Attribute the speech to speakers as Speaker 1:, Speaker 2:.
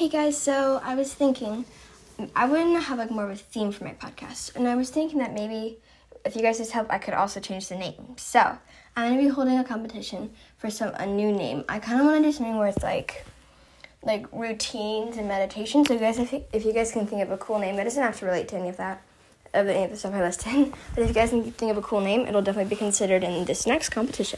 Speaker 1: Hey guys, so I was thinking I want to have like more of a theme for my podcast, and I was thinking that maybe if you guys' help, I could also change the name. So I'm gonna be holding a competition for some a new name. I kind of want to do something where it's like like routines and meditation. So you guys, if, if you guys can think of a cool name, it doesn't have to relate to any of that of any of the stuff I listed. But if you guys can think of a cool name, it'll definitely be considered in this next competition.